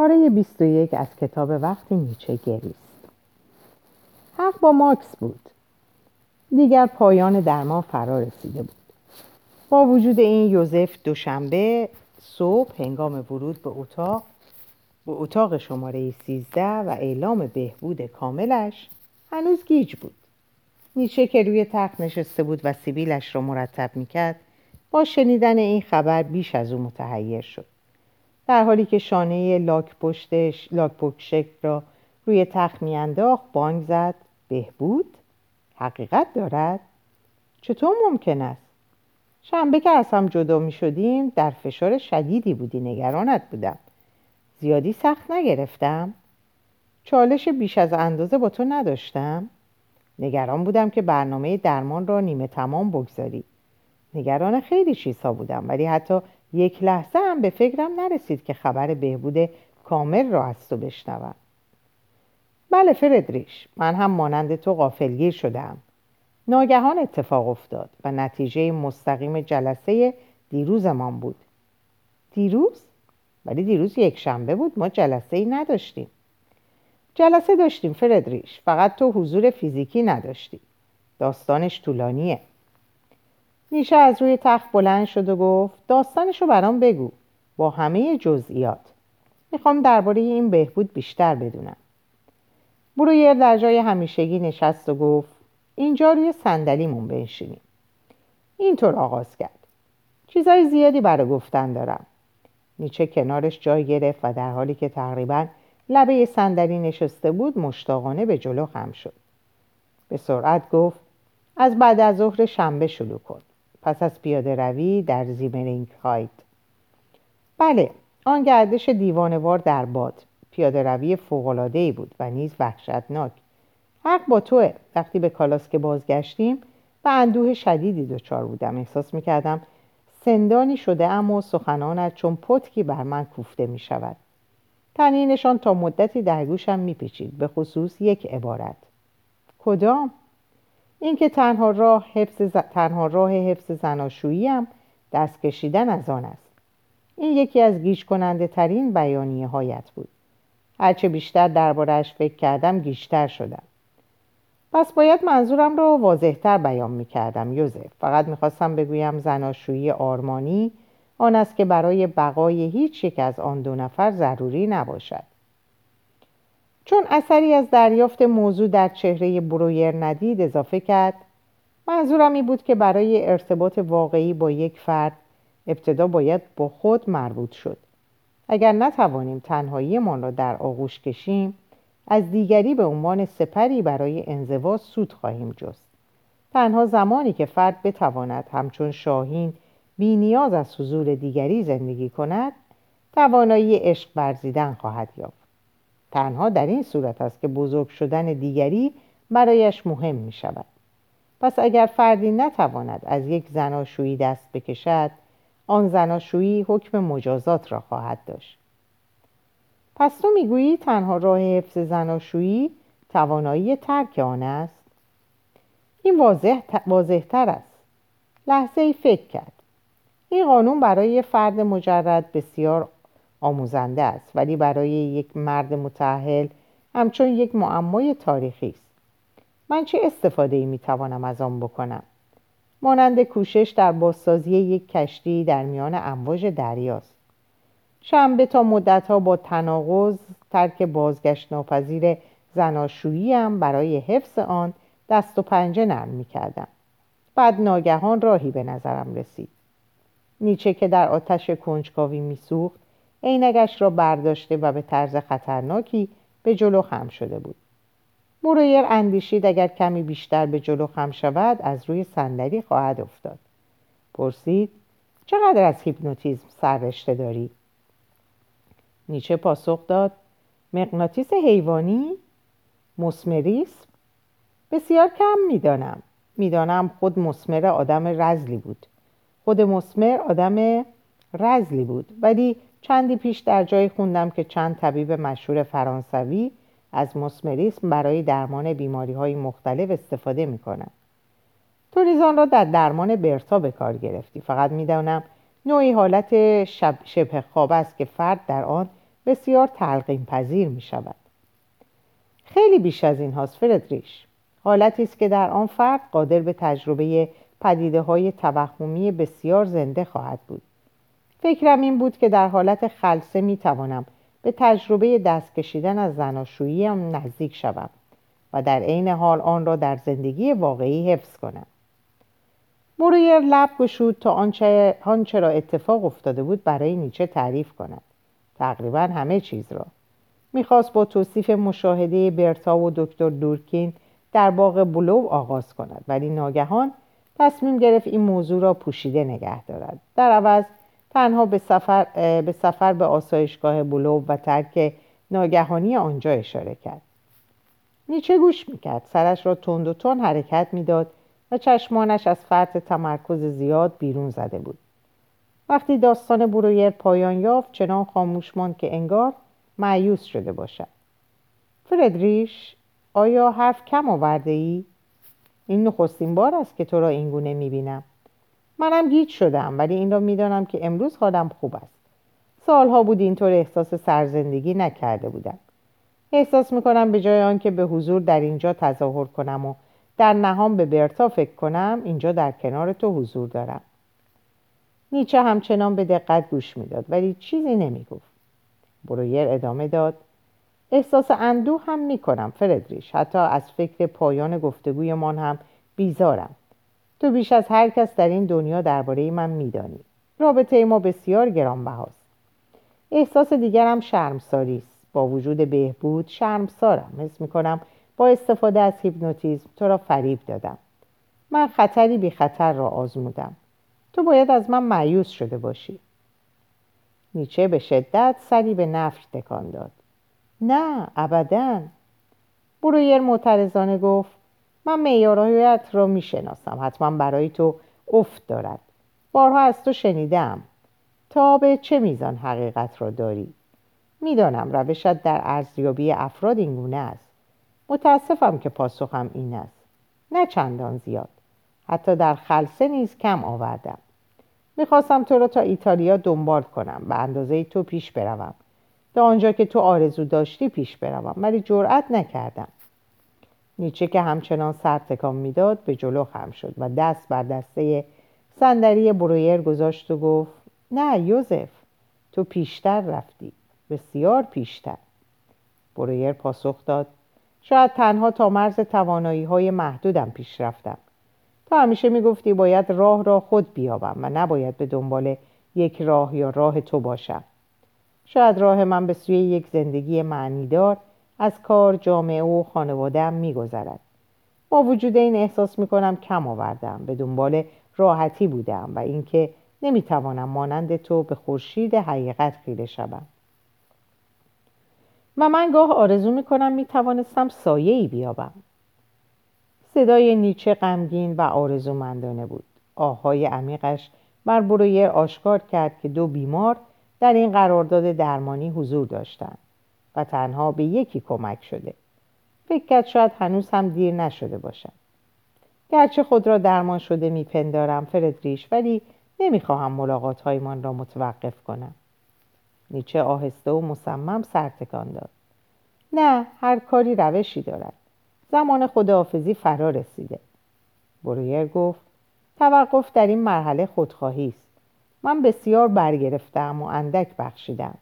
پاره 21 از کتاب وقتی نیچه گریست. حق با ماکس بود. دیگر پایان درمان فرا رسیده بود. با وجود این یوزف دوشنبه صبح هنگام ورود به اتاق به اتاق شماره 13 و اعلام بهبود کاملش هنوز گیج بود. نیچه که روی تخت نشسته بود و سیبیلش را مرتب می‌کرد با شنیدن این خبر بیش از او متحیر شد. در حالی که شانه لاک پشتش لاک را روی تخت میانداخت بانگ زد. بهبود؟ حقیقت دارد؟ چطور ممکن است؟ شنبه که از هم جدا می شدیم در فشار شدیدی بودی نگرانت بودم. زیادی سخت نگرفتم. چالش بیش از اندازه با تو نداشتم. نگران بودم که برنامه درمان را نیمه تمام بگذاری. نگران خیلی چیزها بودم ولی حتی یک لحظه هم به فکرم نرسید که خبر بهبود کامل را از تو بشنوم. بله فردریش من هم مانند تو غافلگیر شدم ناگهان اتفاق افتاد و نتیجه مستقیم جلسه دیروزمان بود. دیروز؟ ولی دیروز یک شنبه بود ما جلسه ای نداشتیم. جلسه داشتیم فردریش فقط تو حضور فیزیکی نداشتی. داستانش طولانیه. نیشه از روی تخت بلند شد و گفت داستانشو برام بگو با همه جزئیات. می‌خوام درباره این بهبود بیشتر بدونم. برویر در جای همیشگی نشست و گفت اینجا روی صندلیمون بنشینیم. اینطور آغاز کرد. چیزای زیادی برای گفتن دارم. نیچه کنارش جای گرفت و در حالی که تقریبا لبه صندلی نشسته بود مشتاقانه به جلو خم شد. به سرعت گفت از بعد از ظهر شنبه شروع کن. پس از پیاده روی در زیمرینگ هایت. بله آن گردش دیوانوار در باد. پیاده روی فوقلادهی بود و نیز وحشتناک. حق با توه. وقتی به کالاسکه بازگشتیم و اندوه شدیدی دچار بودم. احساس می‌کردم سندانی شده اما سخنانت چون پتکی بر من کوفته می شود تنینشان تا مدتی در گوشم میپیچید. به خصوص یک عبارت. کدام؟ اینکه تنها راه حفظ ز... تنها راه حفظ زناشوییم دست کشیدن از آن است. این یکی از گیج کننده ترین بیانیه هایت بود. هرچه بیشتر دربارهش فکر کردم گیجتر شدم. پس باید منظورم را واضحتر بیان می کردم یوزف. فقط می‌خواستم بگویم زناشویی آرمانی آن است که برای بقای هیچ یک از آن دو نفر ضروری نباشد. چون اثری از دریافت موضوع در چهره برویر ندید اضافه کرد منظورم این بود که برای ارتباط واقعی با یک فرد ابتدا باید با خود مربوط شد. اگر نتوانیم تنهاییمان را در آغوش کشیم از دیگری به عنوان سپری برای انزوا سود خواهیم جست. تنها زمانی که فرد بتواند همچون شاهین بی نیاز از حضور دیگری زندگی کند توانایی عشق برزیدن خواهد یافت. تنها در این صورت است که بزرگ شدن دیگری برایش مهم می شود پس اگر فردی نتواند از یک زناشویی دست بکشد آن زناشویی حکم مجازات را خواهد داشت. پس تو می‌گویی تنها راه حفظ زناشویی توانایی ترک آن است؟ این واضح, واضح تر است. لحظه ای فکر کرد. این قانون برای فرد مجرد بسیار آموزنده است ولی برای یک مرد متعهل همچون یک معمای تاریخی است. من چه استفاده ای می توانم از آن بکنم؟ مانند کوشش در بازسازی یک کشتی در میان امواج دریاست. شنبه تا مدتها با تناقض ترک بازگشت ناپذیر زناشویی هم برای حفظ آن دست و پنجه نرم می کردم. بعد ناگهان راهی به نظرم رسید. نیچه که در آتش کنجکاوی میسوخت عینکش را برداشته و به طرز خطرناکی به جلو خم شده بود. مرویر اندیشید اگر کمی بیشتر به جلو خم شود از روی صندلی خواهد افتاد. پرسید چقدر از هیپنوتیزم سررشته داری؟ نیچه پاسخ داد مغناطیس حیوانی؟ مسمریسم بسیار کم می‌دانم. می‌دانم خود مسمر آدم رزلی بود. خود مسمر آدم رزلی بود ولی چندی پیش در جای خوندم که چند طبیب مشهور فرانسوی از مسمریسم برای درمان بیماری های مختلف استفاده می کنند. تو ریزان را در درمان برتا به کار گرفتی. فقط می‌دانم نوعی حالت شب شبه خواب است که فرد در آن بسیار تلقیم پذیر می شود خیلی بیش از این هاست فردریش. حالتی است که در آن فرد قادر به تجربه پدیده های توهمی بسیار زنده خواهد بود. فکرم این بود که در حالت خلصه می توانم به تجربه دست کشیدن از زناشویی نزدیک شوم و در عین حال آن را در زندگی واقعی حفظ کنم. مرویر لب گشود تا آنچه, آنچه را اتفاق افتاده بود برای نیچه تعریف کند. تقریبا همه چیز را. می‌خواست با توصیف مشاهده برتا و دکتر دورکین در باغ بلو آغاز کند ولی ناگهان تصمیم گرفت این موضوع را پوشیده نگه دارد. در عوض تنها به سفر به, سفر به آسایشگاه بلو و ترک ناگهانی آنجا اشاره کرد. نیچه گوش می‌کرد. سرش را تند و تند حرکت می‌داد و چشمانش از فرط تمرکز زیاد بیرون زده بود. وقتی داستان برویر پایان یافت چنان خاموش ماند که انگار معیوس شده باشد. فردریش آیا حرف کم آورده ای؟ این نخستین بار است که تو را اینگونه می‌بینم. منم گیج شدم ولی این را می‌دانم که امروز حالم خوب است. سالها بود اینطور احساس سرزندگی نکرده بودم. احساس می‌کنم به جای آنکه به حضور در اینجا تظاهر کنم و در نهام به برتا فکر کنم اینجا در کنار تو حضور دارم. نیچه همچنان به دقت گوش می‌داد ولی چیزی نمی‌گفت. برویر ادامه داد. احساس اندوه هم می‌کنم فردریش حتی از فکر پایان گفتگویمان هم بیزارم. تو بیش از هر کس در این دنیا درباره من میدانی. رابطه ما بسیار گرانبهاست. احساس دیگرم شرمساری است. با وجود بهبود شرمسارم. حس می‌کنم با استفاده از هیپنوتیزم تو را فریب دادم. من خطری بی خطر را آزمودم. تو باید از من معیوس شده باشی. نیچه به شدت سری به نفش تکان داد. نه ابدا. برویر معترضانه گفت من میارهایت را می‌شناسم. حتما برای تو افت دارد. بارها از تو شنیدم. تا به چه میزان حقیقت را داری؟ می‌دانم روشت در ارزیابی افراد اینگونه است. متاسفم که پاسخم این است. نه چندان زیاد. حتی در خلصه نیز کم آوردم. می‌خواستم تو را تا ایتالیا دنبال کنم. به اندازه تو پیش بروم. تا آنجا که تو آرزو داشتی پیش بروم. ولی جرأت نکردم. نیچه که همچنان سر تکان می‌داد به جلو خم شد و دست بر دسته صندلی برویر گذاشت و گفت نه یوزف تو پیشتر رفتی بسیار پیشتر. برویر پاسخ داد شاید تنها تا مرز توانایی های محدودم پیش رفتم. تو همیشه می‌گفتی باید راه را خود بیابم و نباید به دنبال یک راه یا راه تو باشم. شاید راه من به سوی یک زندگی معنیدار از کار جامعه و خانوادهام میگذرد. با وجود این احساس می‌کنم کم آوردم به دنبال راحتی بودم و اینکه نمی‌توانم مانند تو به خورشید حقیقت خیره شوم. و من گاه آرزو می‌کنم می‌توانستم سایه ای بیابم. صدای نیچه غمگین و آرزومندانه بود. آهای عمیقش بر برویر آشکار کرد که دو بیمار در این قرارداد درمانی حضور داشتند. و تنها به یکی کمک شده. فکر کرد شاید هنوز هم دیر نشده باشد گرچه خود را درمان شده میپندارم فردریش ولی نمی‌خواهم ملاقات هایمان را متوقف کنم. نیچه آهسته و مصمم سرتکان داد. نه هر کاری روشی دارد. زمان خداحافظی فرا رسیده. برویر گفت توقف در این مرحله خودخواهی است. من بسیار برگرفتم و اندک بخشیدم.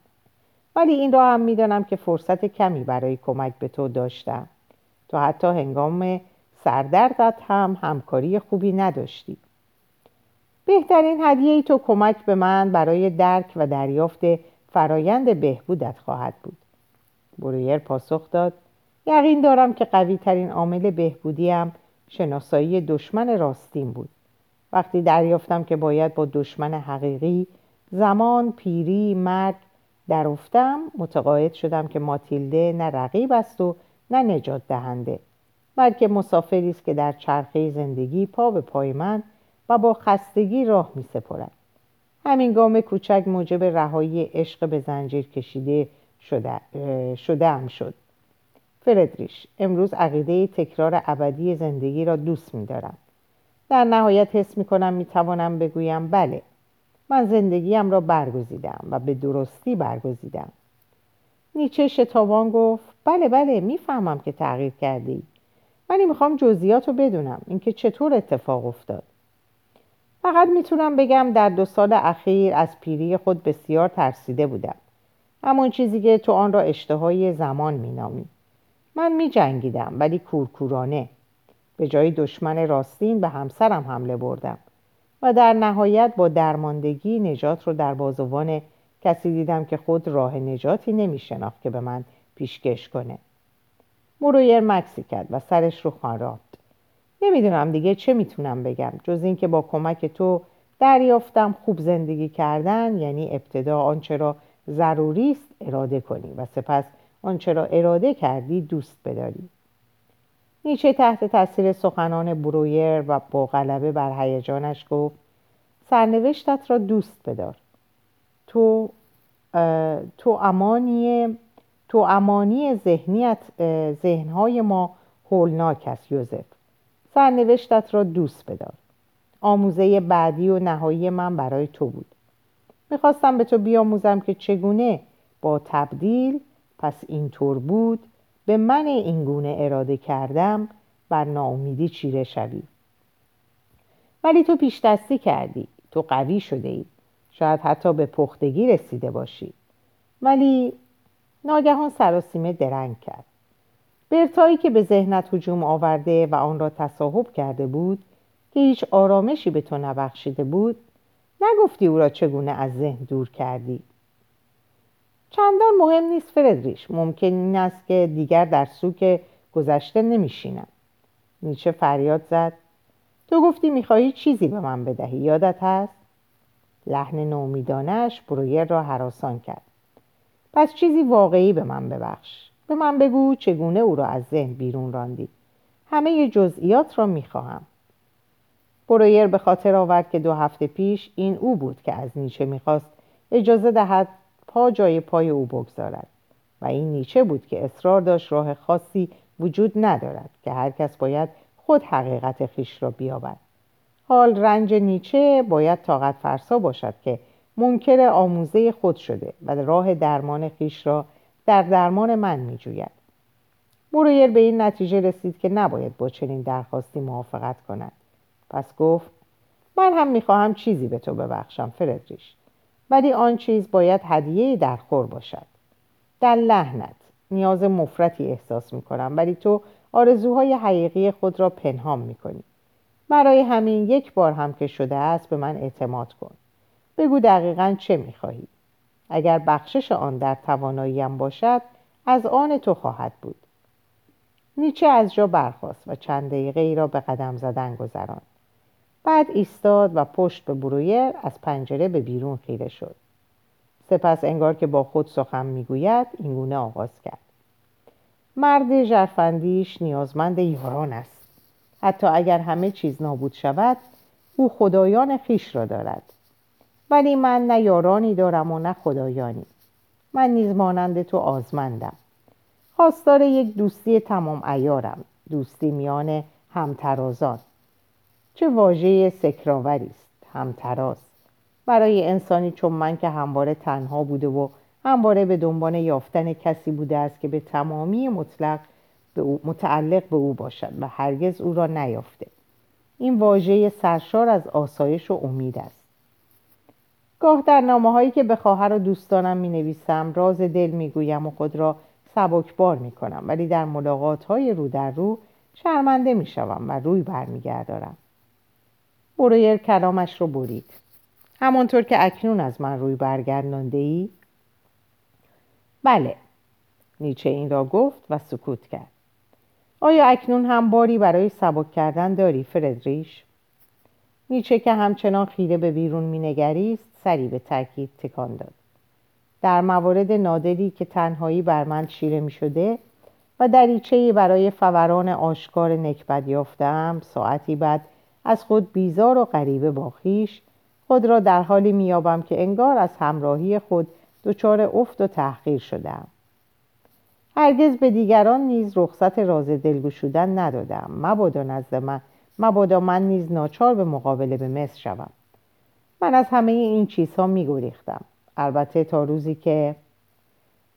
ولی این را هم می‌دانم که فرصت کمی برای کمک به تو داشتم. تو حتی هنگام سردردت هم همکاری خوبی نداشتی. بهترین هدیه ای تو کمک به من برای درک و دریافت فرایند بهبودت خواهد بود. برویر پاسخ داد یقین دارم که قوی ترین عامل بهبودیم شناسایی دشمن راستین بود. وقتی دریافتم که باید با دشمن حقیقی زمان پیری مرگ درافتم متقاعد شدم که ماتیلده نه رقیب است و نه نجات دهنده بلکه مسافری است که در چرخه زندگی پا به پای من و با خستگی راه می سپرد. همین گام کوچک موجب رهایی عشق به زنجیر کشیده شده, شده هم شد فردریش امروز عقیده تکرار ابدی زندگی را دوست می دارم. در نهایت حس می کنم می توانم بگویم بله من زندگیم را برگزیدم و به درستی برگزیدم. نیچه شتابان گفت بله بله می‌فهمم که تغییر کردی. ولی می‌خوام جزئیات رو بدونم اینکه چطور اتفاق افتاد. فقط می‌تونم بگم در دو سال اخیر از پیری خود بسیار ترسیده بودم. همون چیزی که تو آن را اشتهای زمان مینامی. من میجنگیدم ولی کورکورانه. به جای دشمن راستین به همسرم حمله بردم. و در نهایت با درماندگی نجات رو در بازوان کسی دیدم که خود راه نجاتی نمیشناخت که به من پیشکش کنه. مرویر مکسی کرد و سرش رو خاراند نمی‌دونم دیگه چه می‌تونم بگم. جز اینکه با کمک تو دریافتم خوب زندگی کردن یعنی ابتدا آنچه را ضروری است اراده کنی و سپس آنچه را اراده کردی دوست بداری. نیچه تحت تاثیر سخنان برویر و با غلبه بر هیجانش گفت سرنوشتت را دوست بدار. تو تو امانی تو امانی ذهنیت ذهنهای ما هولناک است یوزف. سرنوشتت را دوست بدار. آموزه بعدی و نهایی من برای تو بود. می‌خواستم به تو بیاموزم که چگونه با تبدیل پس اینطور بود به من اینگونه اراده کردم بر ناامیدی چیره شوی. ولی تو پیش دستی کردی تو قوی شده ای. شاید حتی به پختگی رسیده باشی. ولی ناگهان سراسیمه درنگ کرد. برتایی که به ذهنت هجوم آورده و آن را تصاحب کرده بود که هیچ آرامشی به تو نبخشیده بود نگفتی او را چگونه از ذهن دور کردی. چندان مهم نیست فردریش. ممکن این است که دیگر در سوک گذشته نمیشینم. نیچه فریاد زد. تو گفتی می‌خواهی چیزی به من بدهی. یادت هست؟ لحن نومیدانش برویر را حراسان کرد. پس چیزی واقعی به من ببخش. به من بگو چگونه او را از ذهن بیرون راندی. همه جزئیات را می‌خواهم. برویر به خاطر آورد که دو هفته پیش این او بود که از نیچه می‌خواست اجازه دهد پا جای پای او بگذارد و این نیچه بود که اصرار داشت راه خاصی وجود ندارد که هر کس باید خود حقیقت خیش را بیابد حال رنج نیچه باید طاقت فرسا باشد که منکر آموزه خود شده و راه درمان خیش را در درمان من می جوید. مرویر به این نتیجه رسید که نباید با چنین درخواستی موافقت کند. پس گفت من هم می‌خواهم چیزی به تو ببخشم فردریش ولی آن چیز باید هدیه در خور باشد. در لحنت. نیاز مفرتی احساس می‌کنم ولی تو آرزوهای حقیقی خود را پنهان می‌کنی. برای همین یک بار هم که شده است به من اعتماد کن. بگو دقیقا چه می‌خواهی. اگر بخشش آن در تواناییم باشد از آن تو خواهد بود. نیچه از جا برخواست و چند دقیقه ای را به قدم زدن گذراند. بعد ایستاد و پشت به برویر از پنجره به بیرون خیره شد. سپس انگار که با خود سخن می‌گوید اینگونه آغاز کرد. مرد جرفندیش نیازمند یاران است. حتی اگر همه چیز نابود شود او خدایان خیش را دارد. ولی من نه یارانی دارم و نه خدایانی. من نیز مانند تو آزمندم. خواستار یک دوستی تمام ایارم دوستی میان همترازان. چه واژه سکراوری است همتراز. برای انسانی چون من که همواره تنها بوده و همواره به دنبال یافتن کسی بوده است که به تمامی مطلق به او متعلق به او باشد و هرگز او را نیافته. این واژه سرشار از آسایش و امید است. گاه در نامه هایی که به خواهر و دوستانم می نویسم راز دل می گویم و خود را سبکبار می کنم ولی در ملاقات های رو در رو شرمنده می شوم و روی برمیگردارم. برویر کلامش رو برید همانطور که اکنون از من روی برگردانده ای؟ بله نیچه این را گفت و سکوت کرد آیا اکنون هم باری برای سبک کردن داری فردریش؟ نیچه که همچنان خیره به بیرون مینگریست سری به تاکید تکان داد در موارد نادری که تنهایی بر من چیره می شده و دریچه برای فوران آشکار نکبت یافتم ساعتی بعد از خود بیزار و غریبه با خیش. خود را در حالی میابم که انگار از همراهی خود دچار افت و تحقیر شدم. هرگز به دیگران نیز رخصت راز دلگو شدن ندادم. مبادا نزد من مبادا من نیز ناچار به مقابله به مصر شوم. من از همه این چیزها میگریختم. البته تا روزی که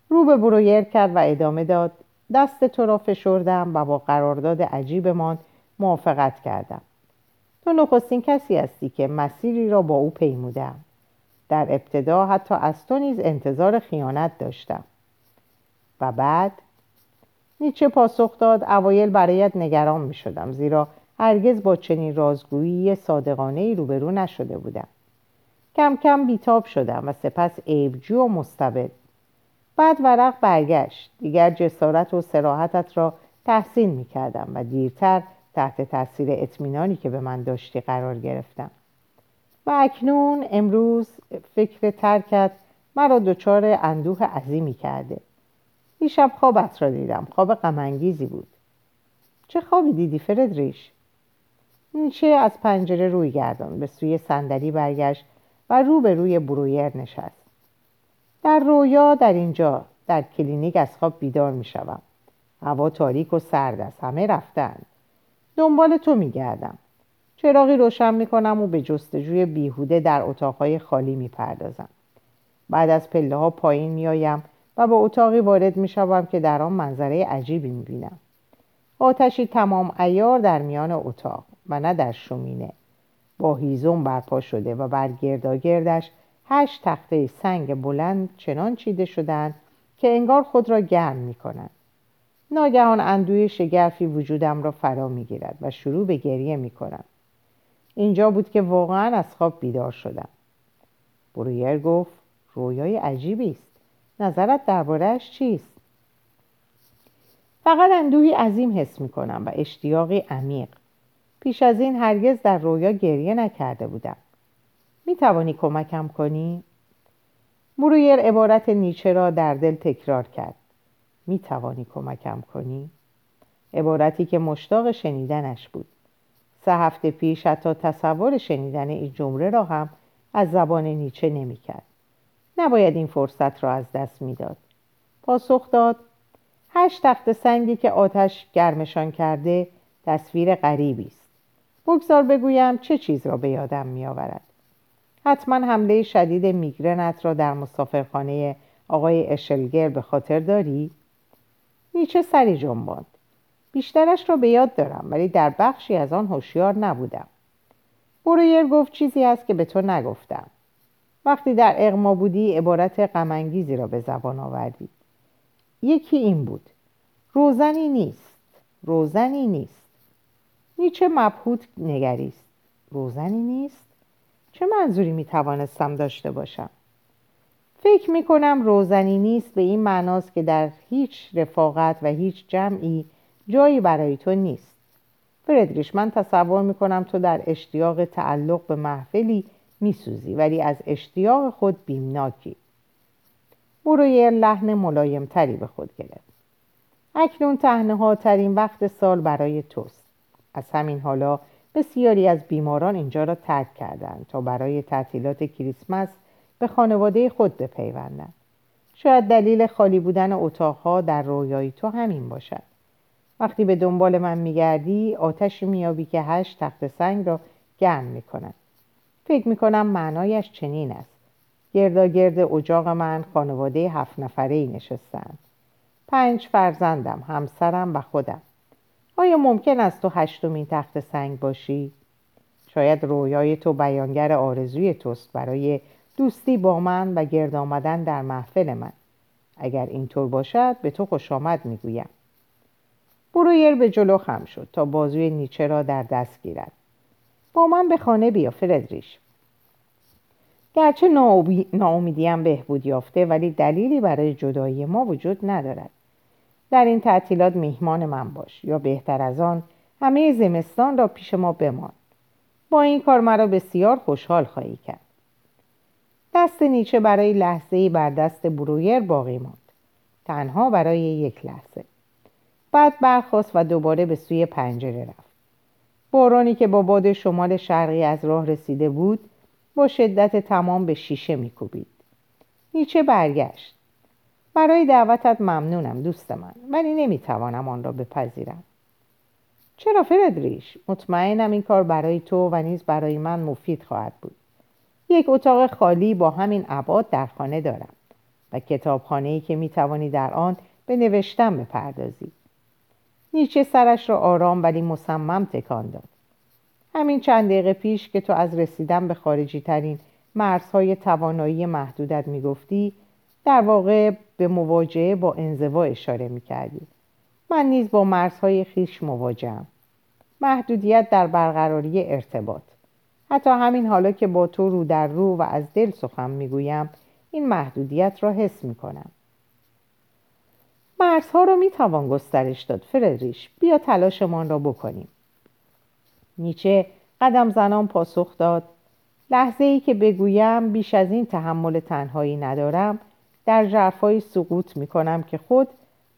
رو به برویر کرد و ادامه داد دست تو را فشردم و با قرارداد عجیبمان موافقت کردم. تو نخستین کسی هستی که مسیری را با او پیمودم. در ابتدا حتی از تو نیز انتظار خیانت داشتم. و بعد؟ نیچه پاسخ داد اوایل برایت نگران می شدم زیرا هرگز با چنین رازگویی صادقانه ای روبرو نشده بودم. کم کم بیتاب شدم و سپس عیبجو و مستبد. بعد ورق برگشت دیگر جسارت و سراحتت را تحسین می کردم و دیرتر تحت تاثیر اطمینانی که به من داشتی قرار گرفتم. و اکنون امروز فکر ترکت مرا دچار اندوه عظیمی کرده. دیشب خوابت را دیدم. خواب غمانگیزی بود. چه خوابی دیدی فردریش؟ نیچه از پنجره روی گردان. به سوی صندلی برگشت و رو به روی برویر نشست. در رویا در اینجا در کلینیک از خواب بیدار می شوم. هوا تاریک و سرد است. همه رفتند. دنبال تو می گردم چراغی روشن می کنم و به جستجوی بیهوده در اتاقهای خالی می پردازم. بعد از پله ها پایین می آیم و به اتاقی وارد می شوم که در آن منظره عجیبی می بینم. آتشی تمام ایار در میان اتاق و نه در شومینه با هیزم برپا شده و بر گرداگردش هشت تخته سنگ بلند چنان چیده شدند که انگار خود را گرم می کنند. ناگهان اندوی شگرفی وجودم را فرا می گیرد و شروع به گریه می کنم. اینجا بود که واقعا از خواب بیدار شدم. برویر گفت رویای عجیبی است. نظرت دربارهش چیست؟ فقط اندوهی عظیم حس می کنم و اشتیاقی عمیق. پیش از این هرگز در رویا گریه نکرده بودم. می توانی کمکم کنی؟ برویر عبارت نیچه را در دل تکرار کرد. می توانی کمکم کنی؟ عبارتی که مشتاق شنیدنش بود. سه هفته پیش حتی تصور شنیدن این جمله را هم از زبان نیچه نمی کرد. نباید این فرصت را از دست می‌داد. پاسخ داد هشت تخت سنگی که آتش گرمشان کرده تصویر غریبی است. بگذار بگویم چه چیز را به یادم می آورد. حتما حمله شدید میگرنت را در مسافرخانه آقای اشلگر به خاطر داری؟ نیچه سری جنباند. بیشترش را به یاد دارم ولی در بخشی از آن هوشیار نبودم. برویر گفت چیزی هست که به تو نگفتم. وقتی در اغما بودی عبارت غمانگیزی را به زبان آوردی. یکی این بود. روزنی نیست. روزنی نیست. نیچه مبهوت نگریست. روزنی نیست؟ چه منظوری می توانستم داشته باشم؟ فکر می کنم روزنی نیست به این معناست که در هیچ رفاقت و هیچ جمعی جایی برای تو نیست. فردریش من تصور می کنم تو در اشتیاق تعلق به محفلی میسوزی ولی از اشتیاق خود بیمناکی. برویر لحن ملایمتری به خود گرفت. اکنون تهنه ترین وقت سال برای توست. از همین حالا بسیاری از بیماران اینجا را ترک کردند تا برای تعطیلات کریسمس به خانواده خود بپیوندند. شاید دلیل خالی بودن اتاقها در رویای تو همین باشد. وقتی به دنبال من میگردی آتشی میابی که هشت تخت سنگ را گرم می‌کند فکر می‌کنم معنایش چنین است. گرد اجاق من خانواده هفت نفره ای نشستند. پنج فرزندم همسرم و خودم. آیا ممکن است تو هشتمین تخت سنگ باشی؟ شاید رویای تو بیانگر آرزوی توست برای دوستی با من و گرد آمدن در محفل من. اگر اینطور باشد به تو خوش آمد می‌گویم. برویر به جلو خم شد تا بازوی نیچه را در دست گیرد. با من به خانه بیا فردریش. گرچه ناامیدیم بهبود یافته ولی دلیلی برای جدایی ما وجود ندارد. در این تعطیلات میهمان من باش یا بهتر از آن همه زمستان را پیش ما بمان. با این کار مرا بسیار خوشحال خواهی کرد. دست نیچه برای لحظه ای بر دست برویر باقی ماند تنها برای یک لحظه. بعد برخواست و دوباره به سوی پنجره رفت. بارانی که با باد شمال شرقی از راه رسیده بود با شدت تمام به شیشه میکوبید. نیچه برگشت. برای دعوتت ممنونم دوست من ولی نمی‌توانم آن را بپذیرم. چرا فردریش؟ مطمئنم این کار برای تو و نیز برای من مفید خواهد بود. یک اتاق خالی با همین عباد در خانه دارم و کتابخانه‌ای که می‌توانی در آن به نوشتن بپردازی. نیچه سرش را آرام ولی مصمم تکان داد. همین چند دقیقه پیش که تو از رسیدن به خارجی ترین مرزهای توانایی محدودت می‌گفتی در واقع به مواجهه با انزوا اشاره می‌کردی. من نیز با مرزهای خیش مواجهم. محدودیت در برقراری ارتباط. حتی همین حالا که با تو رو در رو و از دل سخن می‌گویم این محدودیت را حس می‌کنم. مرزها را می‌توان گسترش داد فردریش. بیا تلاشمان را بکنیم. نیچه قدم زنان پاسخ داد. لحظه ای که بگویم بیش از این تحمل تنهایی ندارم. در جرفایی سقوط می کنم که خود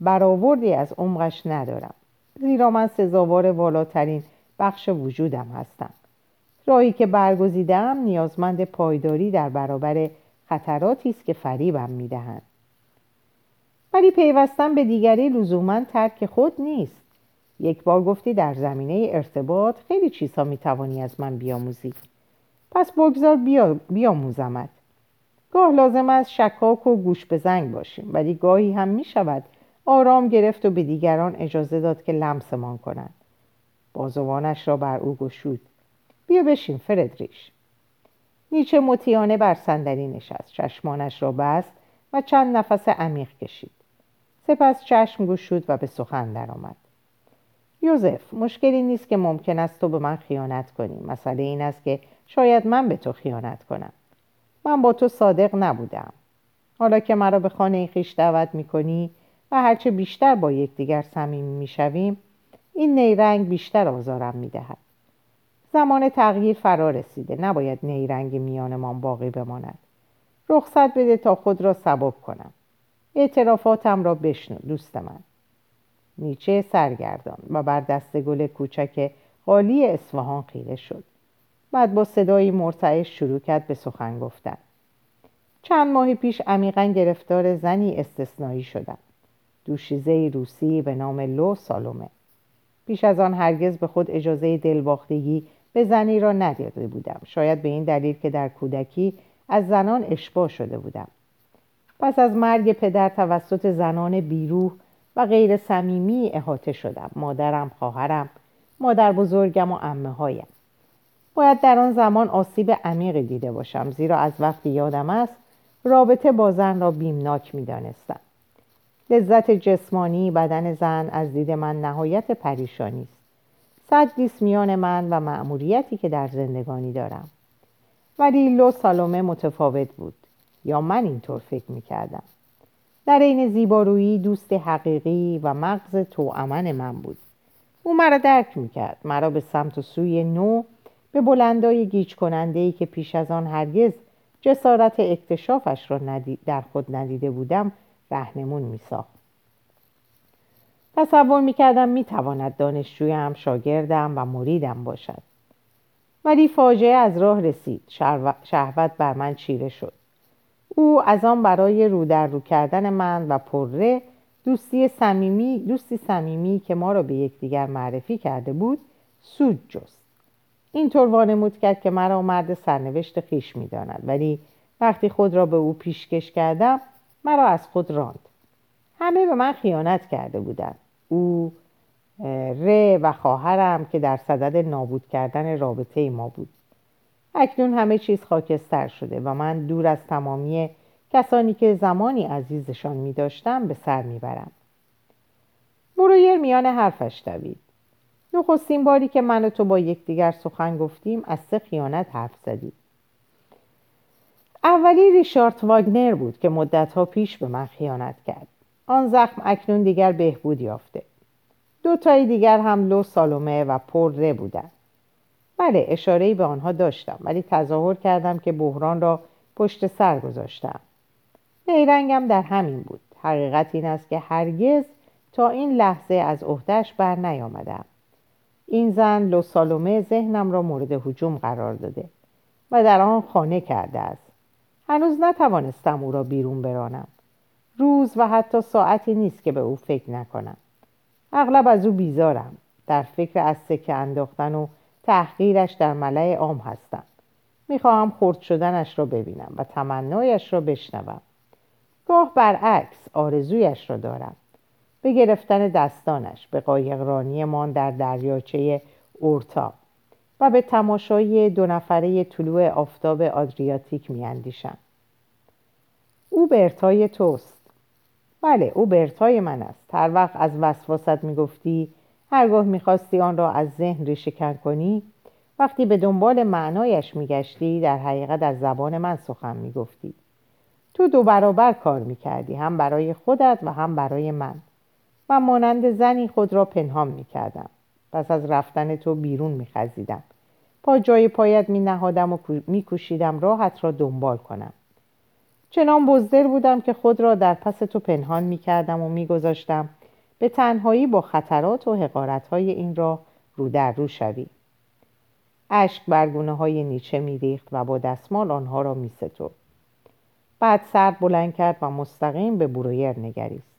برآوردی از عمقش ندارم. زیرا من سزاوار والاترین بخش وجودم هستم. راهی که برگزیدم نیازمند پایداری در برابر خطراتی است که فریبم می‌دهند. ولی پیوستن به دیگری لزوما ترک خود نیست. یک بار گفتی در زمینه ارتباط خیلی چیزها می‌توانی از من بیاموزی. پس بگذار بیا بیاموزمت. گاه لازم است شکاک و گوش به زنگ باشیم ولی گاهی هم می شود آرام گرفت و به دیگران اجازه داد که لمسمان کنند. بازوانش را بر او گشود. بیا بشین فردریش. نیچه مطیانه بر صندلی نشست چشمانش را بست و چند نفس عمیق کشید. سپس چشم گشود و به سخن درآمد. یوزف مشکلی نیست که ممکن است تو به من خیانت کنی. مسئله این است که شاید من به تو خیانت کنم. من با تو صادق نبودم. حالا که مرا به خانه خیش دعوت می‌کنی و هرچه بیشتر با یکدیگر صمیمی می‌شویم این نیرنگ بیشتر آزارم می‌دهد. زمان تغییر فرا رسیده. نباید نیرنگ میانمان باقی بماند. رخصت بده تا خود را سبب کنم. اعترافاتم را بشنو دوست من. نیچه سرگردان و بر دست گل کوچک قالی اصفهان خیره شد. بعد با صدایی مرتعش شروع کرد به سخن گفتن. چند ماه پیش عمیقا گرفتار زنی استثنایی شدم. دوشیزه روسی به نام لو سالومه. پیش از آن هرگز به خود اجازه دلباختگی به زنی را نداده بودم. شاید به این دلیل که در کودکی از زنان اشباه شده بودم. پس از مرگ پدر توسط زنان بیروح و غیر صمیمی احاطه شدم. مادرم خواهرم مادر بزرگم و امه هایم باید در آن زمان آسیب عمیقی دیده باشم. زیرا از وقتی یادم است رابطه با زن را بیمناک می دانستم. لذت جسمانی بدن زن از دید من نهایت پریشانی است. صد میان من و مأموریتی که در زندگانی دارم. ولی لو سالومه متفاوت بود. یا من اینطور فکر می کردم در عین زیبارویی دوست حقیقی و مغز توامن من بود. او مرا درک می‌کرد. مرا به سمت و سوی نو به بلندای گیج کننده ای که پیش از آن هرگز جسارت اکتشافش را در خود ندیده بودم رهنمون میساخت. تصور می‌کردم می‌تواند دانشجویم شاگردم و مریدم باشد. ولی فاجعه از راه رسید. شهوت بر من چیره شد. او از آن برای رو در رو کردن من و پره دوستی صمیمی دوستی صمیمی که ما را به یکدیگر معرفی کرده بود سود جست. اینطور وانمود کرد که مرا مرد سرنوشت خیش می‌داند. ولی وقتی خود را به او پیشکش کردم مرا از خود راند. همه به من خیانت کرده بودند. او ره و خواهرم که در صدد نابود کردن رابطه ما بود اکنون همه چیز خاکستر شده و من دور از تمامی کسانی که زمانی عزیزشان می داشتم به سر می برم. مرویر میان حرفش دوید. نخستین باری که من و تو با یکدیگر سخن گفتیم از سه خیانت حرف زدیم. اولی ریشارد واگنر بود که مدتها پیش به من خیانت کرد. آن زخم اکنون دیگر بهبود یافته. دو تای دیگر هم لو سالومه و پر بودند. بله اشارهی به آنها داشتم ولی تظاهر کردم که بحران را پشت سر گذاشتم. نیرنگم در همین بود. حقیقت این است که هرگز تا این لحظه از عهدهش بر نیامدم. این زن لو سالومه ذهنم را مورد هجوم قرار داده و در آن خانه کرده است. هنوز نتوانستم او را بیرون برانم. روز و حتی ساعتی نیست که به او فکر نکنم. اغلب از او بیزارم. در فکر از سکه انداختن و تحقیرش در ملع عام هستم. می‌خواهم خرد شدنش را ببینم و تمنایش را بشنوم. گاه برعکس آرزویش را دارم. به گرفتن دستانش به قایقرانیمان در دریاچه اورتا و به تماشای دو نفره طلوع آفتاب آدریاتیک میاندیشم. او برتای توست. بله او برتای من است. هر وقت از وسواست می‌گفتی هرگاه می‌خواستی آن را از ذهن ریشه کنی وقتی به دنبال معنایش میگشتی در حقیقت از زبان من سخن می‌گفتی. تو دو برابر کار می‌کردی هم برای خودت و هم برای من. من مانند زنی خود را پنهان می‌کردم. پس از رفتن تو بیرون میخزیدم. پا جای پایت می نهادم و میکوشیدم راحت را دنبال کنم. چنان بزدل بودم که خود را در پس تو پنهان می‌کردم و میگذاشتم. به تنهایی با خطرات و حقارتهای این را رو در رو شوی. اشک برگونه های نیچه میریخت و با دستمال آنها را میستد بعد سر بلند کرد و مستقیم به برویر نگریست.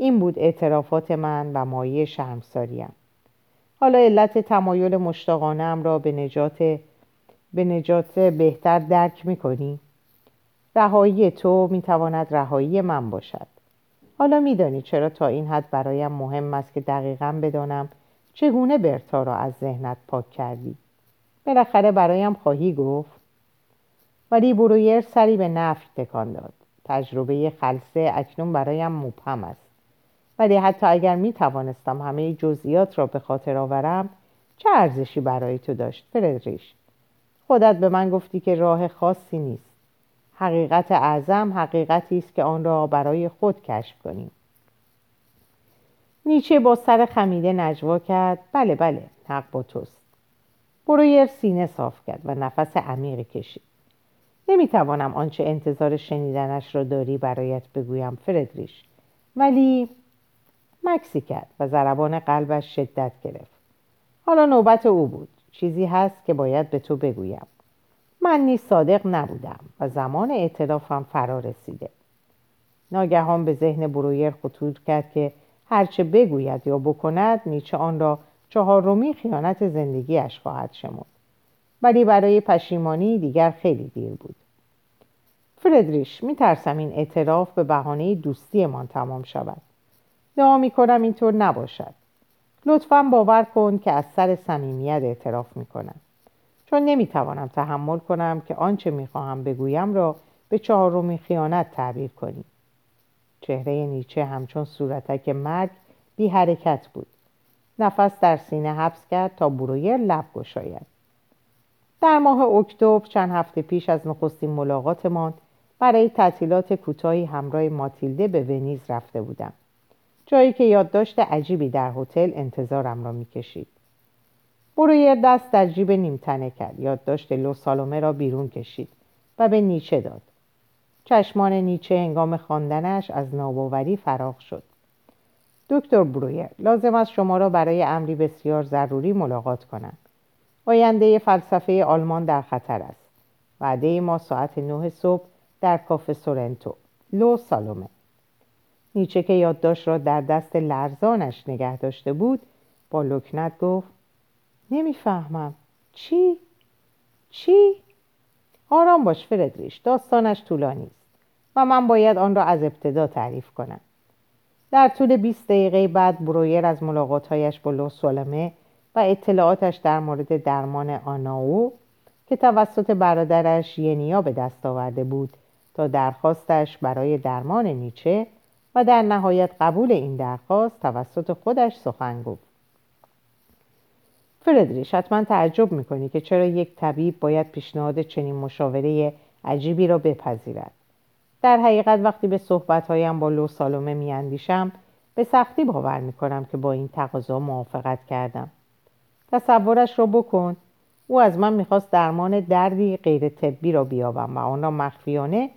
این بود اعترافات من و مایه شرمساریم. حالا علت تمایل مشتاقانه را به نجات به نجات بهتر درک می‌کنی؟ رهایی تو می‌تواند رهایی من باشد. حالا میدانی چرا تا این حد برایم مهم است که دقیقا بدانم چگونه برتا را از ذهنت پاک کردی. بالاخره برایم خواهی گفت. ولی برویر سری به نفی تکان داد. تجربه خلصه اکنون برایم مبهم است. ولی حتی اگر می توانستم همه جزئیات را به خاطر آورم چه ارزشی برای تو داشت؟ فردریش خودت به من گفتی که راه خاصی نیست. حقیقت اعظم حقیقتی است که آن را برای خود کشف کنیم. نیچه با سر خمیده نجوا کرد. بله بله حق با توست. برویر سینه صاف کرد و نفس عمیقی کشید. نمی‌توانم آنچه انتظار شنیدنش را داری برایت بگویم فردریش. ولی مکسی کرد و ضربان قلبش شدت گرفت. حالا نوبت او بود. چیزی هست که باید به تو بگویم. من نیز صادق نبودم و زمان اعترافم فرا رسیده. ناگهان به ذهن برویر خطور کرد که هرچه بگوید یا بکند نیچه آن را چهارمی خیانت زندگیش خواهد شمرد. ولی برای پشیمانی دیگر خیلی دیر بود. فردریش میترسم این اعتراف به بهانه دوستیمان تمام شود. دعا می‌کنم اینطور نباشد. لطفا باور کن که از سر صمیمیت اعتراف می‌کنم. چون نمی‌توانم تحمل کنم که آنچه می‌خواهم بگویم را به چهارمی خیانت تعبیر کنی. چهره نیچه همچون صورتک مرگ بی حرکت بود. نفس در سینه حبس کرد تا برویر لب گشاید. در ماه اکتبر چند هفته پیش از نخستین ملاقاتمان برای تعطیلات کوتاهی همراه ماتیلده به ونیز رفته بودم. جایی که یادداشت عجیبی در هتل انتظارم را می‌کشید. برویر دست در جیب نیمتنه کرد. یادداشت لو سالومه را بیرون کشید و به نیچه داد. چشمان نیچه هنگام خواندنش از ناباوری فراغ شد. دکتر برویر لازم است شما را برای امری بسیار ضروری ملاقات کنم. آینده فلسفه آلمان در خطر است. وعده ما ساعت نه صبح در کافه سورنتو لو سالومه. نیچه که یادداشت را در دست لرزانش نگه داشته بود با لکنت گفت نمی‌فهمم چی؟ چی؟ آرام باش فردریش داستانش طولانی است و من باید آن را از ابتدا تعریف کنم در طول 20 دقیقه بعد برویر از ملاقاتهایش با لوسولمه و اطلاعاتش در مورد درمان آناو که توسط برادرش ینیا به دست آورده بود تا درخواستش برای درمان نیچه و در نهایت قبول این درخواست توسط خودش سخن گفت فردریش حتما تعجب می‌کنی که چرا یک طبیب باید پیشنهاد چنین مشاوره عجیبی را بپذیرد. در حقیقت وقتی به صحبتهایم با لو سالومه میاندیشم به سختی باور می‌کنم که با این تقاضا موافقت کردم. تصورش را بکن او از من می‌خواست درمان دردی غیر طبی را بیابم و آن را مخفیانه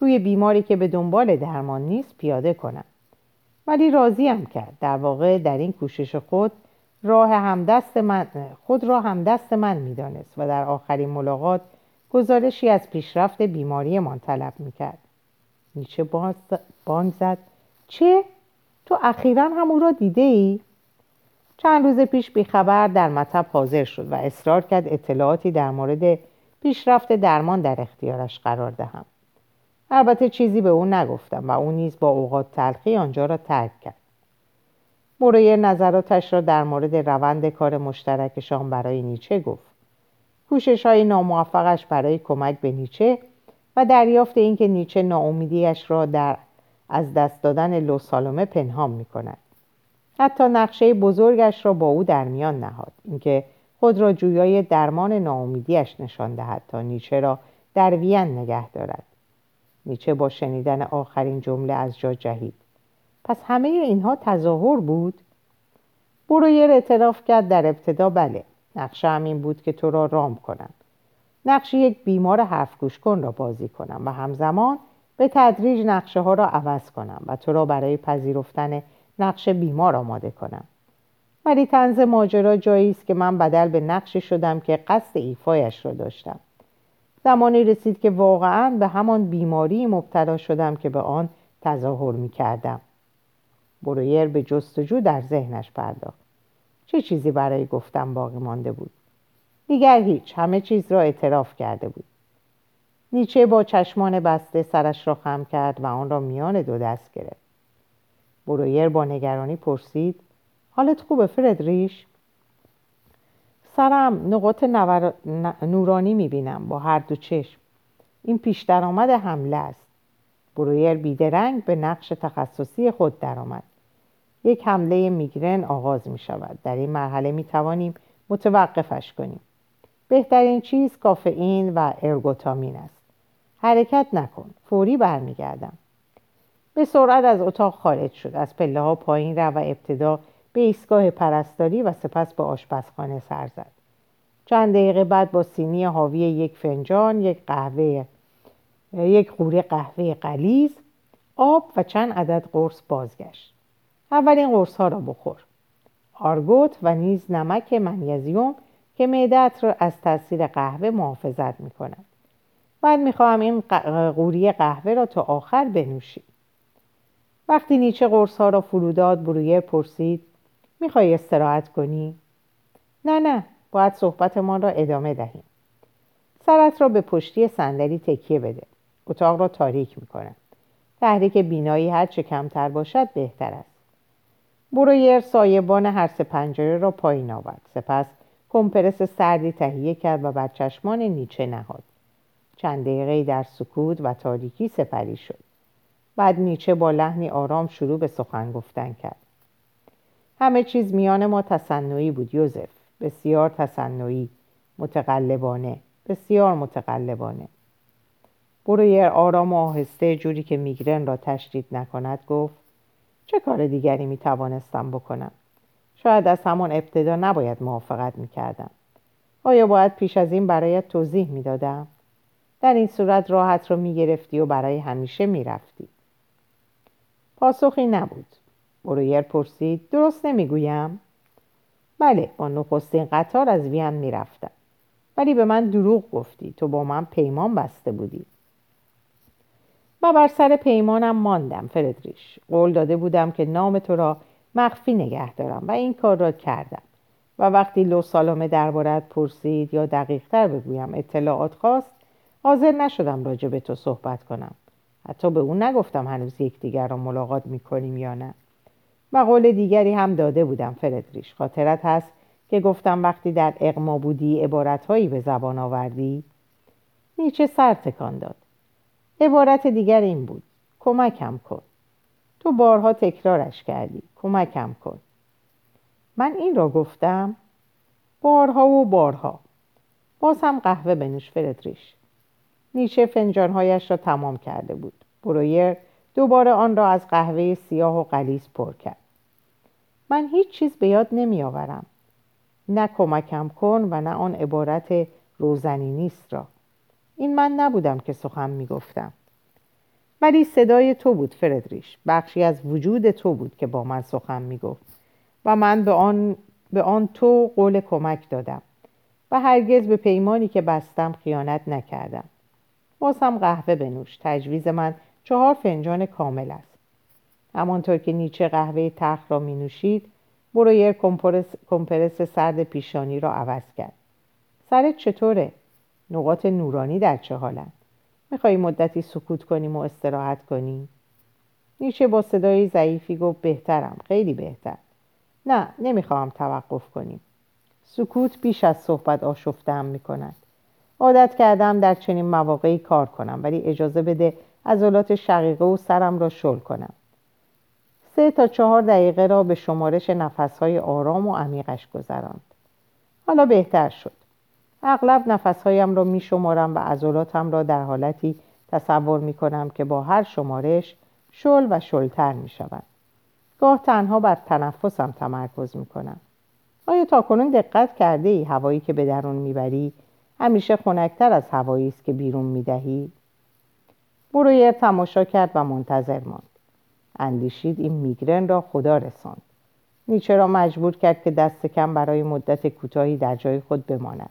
روی بیماری که به دنبال درمان نیست پیاده کنم. ولی راضیم کرد در واقع در این کوشش خود راه همدست من خود را همدست من می‌دانست و در آخرین ملاقات گزارشی از پیشرفت بیماری من طلب می‌کرد نیچه بانگ زد چه؟ تو اخیرا هم او را دیده ای؟ چند روز پیش بیخبر در مطب حاضر شد و اصرار کرد اطلاعاتی در مورد پیشرفت درمان در اختیارش قرار دهم البته چیزی به او نگفتم و او نیز با اوقات تلخی آنجا را ترک کرد برویر نظراتش را در مورد روند کار مشترکشان برای نیچه گفت. کوشش های ناموفقش برای کمک به نیچه و دریافت اینکه نیچه ناامیدیش را در از دست دادن لوسالومه پنهان می کند. حتی نقشه بزرگش را با او در میان نهاد. اینکه خود را جویای درمان ناامیدیش نشان دهد تا نیچه را در وین نگه دارد. نیچه با شنیدن آخرین جمله از جا جهید. پس همه اینها تظاهر بود؟ برویر اعتراف کرد در ابتدا بله نقشه همین بود که تو را رام کنم. نقش یک بیمار حرف گوش کن را بازی کنم و همزمان به تدریج نقشه ها را عوض کنم و تو را برای پذیرفتن نقش بیمار آماده کنم. ولی تنز ماجرا جایی است که من بدل به نقشی شدم که قصد ایفایش را داشتم. زمانی رسید که واقعا به همان بیماری مبتلا شدم که به آن تظاهر می کردم برویر به جستجو در ذهنش پرداخت. چه چیزی برای گفتم باقی مانده بود؟ دیگر هیچ. همه چیز را اعتراف کرده بود. نیچه با چشمان بسته سرش را خم کرد و آن را میان دو دست گرفت. برویر با نگرانی پرسید حالت خوبه فردریش؟ سرم نقاط نور... نورانی می‌بینم با هر دو چشم. این پیش درآمد حمله است. برویر بیدرنگ به نقش تخصصی خود درآمد. یک حمله میگرن آغاز می شود در این مرحله می توانیم متوقفش کنیم. بهترین چیز کافئین و ارگوتامین است. حرکت نکن. فوری برمیگردم. به سرعت از اتاق خارج شد. از پله ها پایین رفت و ابتدا به ایستگاه پرستاری و سپس به آشپزخانه سر زد. چند دقیقه بعد با سینی حاوی یک فنجان یک قهوه یک قوره قهوه قلیز آب و چند عدد قرص بازگشت. اولین قرص ها را بخور. آرگوت و نیز نمک منیزیوم که معدت را از تاثیر قهوه محافظت می کند بعد می‌خواهم این قوری قهوه را تا آخر بنوشی. وقتی نیچه قرص ها را فروداد برویر پرسید می‌خوای استراحت کنی؟ نه نه باید صحبتمان را ادامه دهیم. سرت را به پشتی صندلی تکیه بده. اتاق را تاریک می‌کنم تحریک بینایی هر چه کمتر باشد بهتر است. برویر سایبان هر سه پنجره را پایین آورد. سپس کمپرس سردی تهیه کرد و بر چشمان نیچه نهاد. چند دقیقه در سکوت و تاریکی سپری شد. بعد نیچه با لحنی آرام شروع به سخن گفتن کرد. همه چیز میان ما تصنعی بود یوزف. بسیار تصنعی متقلبانه. بسیار متقلبانه. برویر آرام و آهسته جوری که میگرن را تشدید نکند گفت چه کار دیگری می توانستم بکنم شاید از همان ابتدا نباید موافقت می کردم. آیا باید پیش از این برایت توضیح می دادم؟ در این صورت راحت را می گرفتی و برای همیشه می رفتی. پاسخی نبود. برویر پرسید درست نمی‌گویم بله با نخستین قطار از وین می‌رفتم ولی به من دروغ گفتی تو با من پیمان بسته بودی و بر سر پیمانم ماندم فردریش. قول داده بودم که نام تو را مخفی نگه دارم و این کار را کردم. و وقتی لو سالامه دربارت پرسید یا دقیقتر بگویم اطلاعات خواست حاضر نشدم راجع به تو صحبت کنم. حتی به اون نگفتم هنوز یکدیگر را ملاقات می‌کنیم یا نه. و قول دیگری هم داده بودم فردریش. خاطرت هست که گفتم وقتی در اقما بودی عبارتهایی به زبان آوردی. نیچه سر تکان داد. عبارت دیگر این بود. کمکم کن. تو بارها تکرارش کردی. کمکم کن. من این را گفتم. بارها و بارها. باز قهوه بنوش فردریش نیچه فنجانهایش را تمام کرده بود. برویر دوباره آن را از قهوه سیاه و قلیز پر کرد. من هیچ چیز به یاد نمی آورم نه کمکم کن و نه آن عبارت روزنی نیست را. این من نبودم که سخن می گفتم ولی صدای تو بود فردریش. بخشی از وجود تو بود که با من سخن می گفت و من به آن, به آن تو قول کمک دادم. و هرگز به پیمانی که بستم خیانت نکردم. بازم قهوه بنوش. تجویز من چهار فنجان کامل است. همانطور که نیچه قهوه تخت را می نوشید برویر کمپرس, کمپرس سرد پیشانی را عوض کرد. سرت چطوره؟ نقاط نورانی در چه حالند؟ میخوایی مدتی سکوت کنیم و استراحت کنیم نیچه با صدای ضعیفی گفت بهترم خیلی بهتر. نه نمی‌خواهم توقف کنیم. سکوت بیش از صحبت آشفتم می‌کند. عادت کردم در چنین مواقعی کار کنم ولی اجازه بده عضلات شقیقه و سرم را شل کنم. سه تا چهار دقیقه را به شمارش نفسهای آرام و عمیقش گذراند. حالا بهتر شد. اغلب نفسهایم را می شمارم و عضلاتم را در حالتی تصور می کنم که با هر شمارش شل و شلتر می شود. گاه تنها بر تنفسم تمرکز می کنم. آیا تا کنون دقت کرده ای هوایی که به درون می‌بری همیشه خنکتر از هوایی است که بیرون می‌دهی؟ برویر تماشا کرد و منتظر ماند. اندیشید این میگرن را خدا رساند. نیچه را مجبور کرد که دست کم برای مدت کوتاهی در جای خود بماند.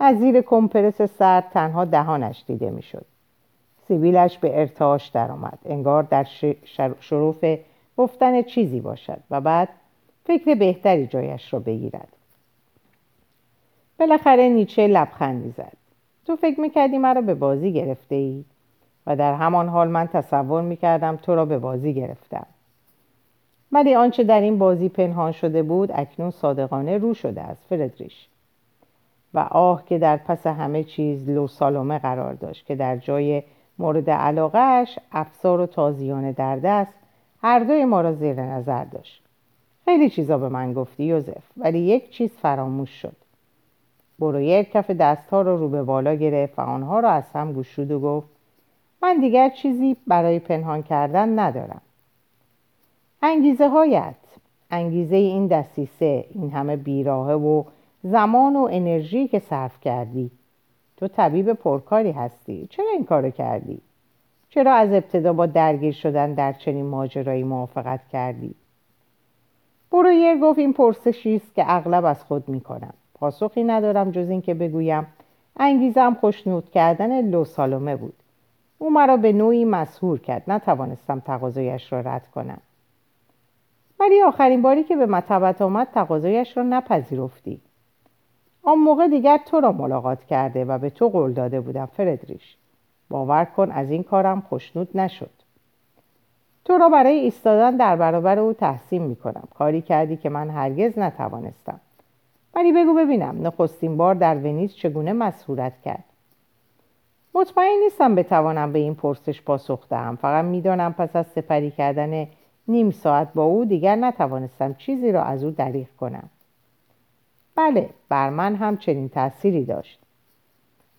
از زیر کمپرس سرد تنها دهانش دیده می‌شد. سیبیلش به ارتعاش درآمد. انگار در شروف گفتن چیزی باشد و بعد فکر بهتری جایش را بگیرد. بالاخره نیچه لبخندی زد. تو فکر می‌کردی مرا به بازی گرفته ای؟ و در همان حال من تصور می‌کردم تو را به بازی گرفتم. ولی آنچه در این بازی پنهان شده بود اکنون صادقانه رو شده از فردریش و آه که در پس همه چیز لو سالومه قرار داشت که در جای مورد علاقهش افسار و تازیانه در دست هر دوی ما را زیر نظر داشت. خیلی چیزا به من گفتی یوزف ولی یک چیز فراموش شد. برویر کف دستها را رو, رو به بالا گرفت و آنها را از هم گشود و گفت من دیگر چیزی برای پنهان کردن ندارم. انگیزه هایت انگیزه این دستیسه این همه بیراهه و زمان و انرژی که صرف کردی. تو طبیب پرکاری هستی. چرا این کارو کردی؟ چرا از ابتدا با درگیر شدن در چنین ماجرایی موافقت کردی؟ برویر گفت این پرسشی است که اغلب از خود می‌کنم. پاسخی ندارم جز اینکه بگویم انگیزم خوشنود کردن لو سالومه بود. او مرا به نوعی مسهور کرد. نتوانستم تقاضایش را رد کنم. ولی آخرین باری که به مطبت آمد تقاضایش را نپذیرفتی. آن موقع دیگر تو را ملاقات کرده و به تو قول داده بودم فردریش باور کن از این کارم خوشنود نشد. تو را برای ایستادن در برابر او تحسین می کنم. کاری کردی که من هرگز نتوانستم. ولی بگو ببینم نخستین بار در ونیز چگونه مسهورت کرد. مطمئن نیستم بتوانم به این پرسش پاسخ دهم. فقط می‌دانم پس از سپری کردن نیم ساعت با او دیگر نتوانستم چیزی را از او دریغ کنم. بله بر من هم چنین تأثیری داشت.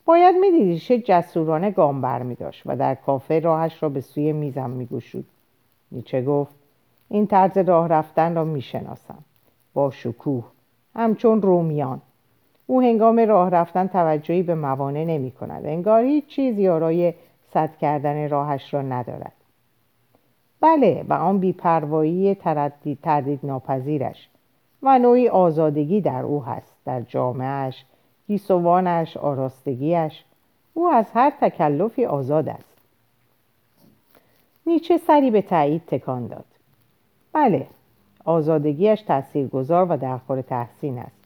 باید می‌دیدی چه جسورانه گام بر داشت و در کافه راهش را به سوی میزم میگشود نیچه گفت این طرز راه رفتن را می‌شناسم. با شکوه. همچون رومیان. او هنگام راه رفتن توجهی به موانع نمی کند انگار هیچ چیز یارای صد کردن راهش را ندارد. بله و آن بیپروایی تردید, تردید ناپذیرش و نوعی آزادگی در او هست. در جامعش گیسوانش آراستگیش او از هر تکلفی آزاد است. نیچه سری به تایید تکان داد. بله آزادگیش تاثیرگذار و در خور تحسین است.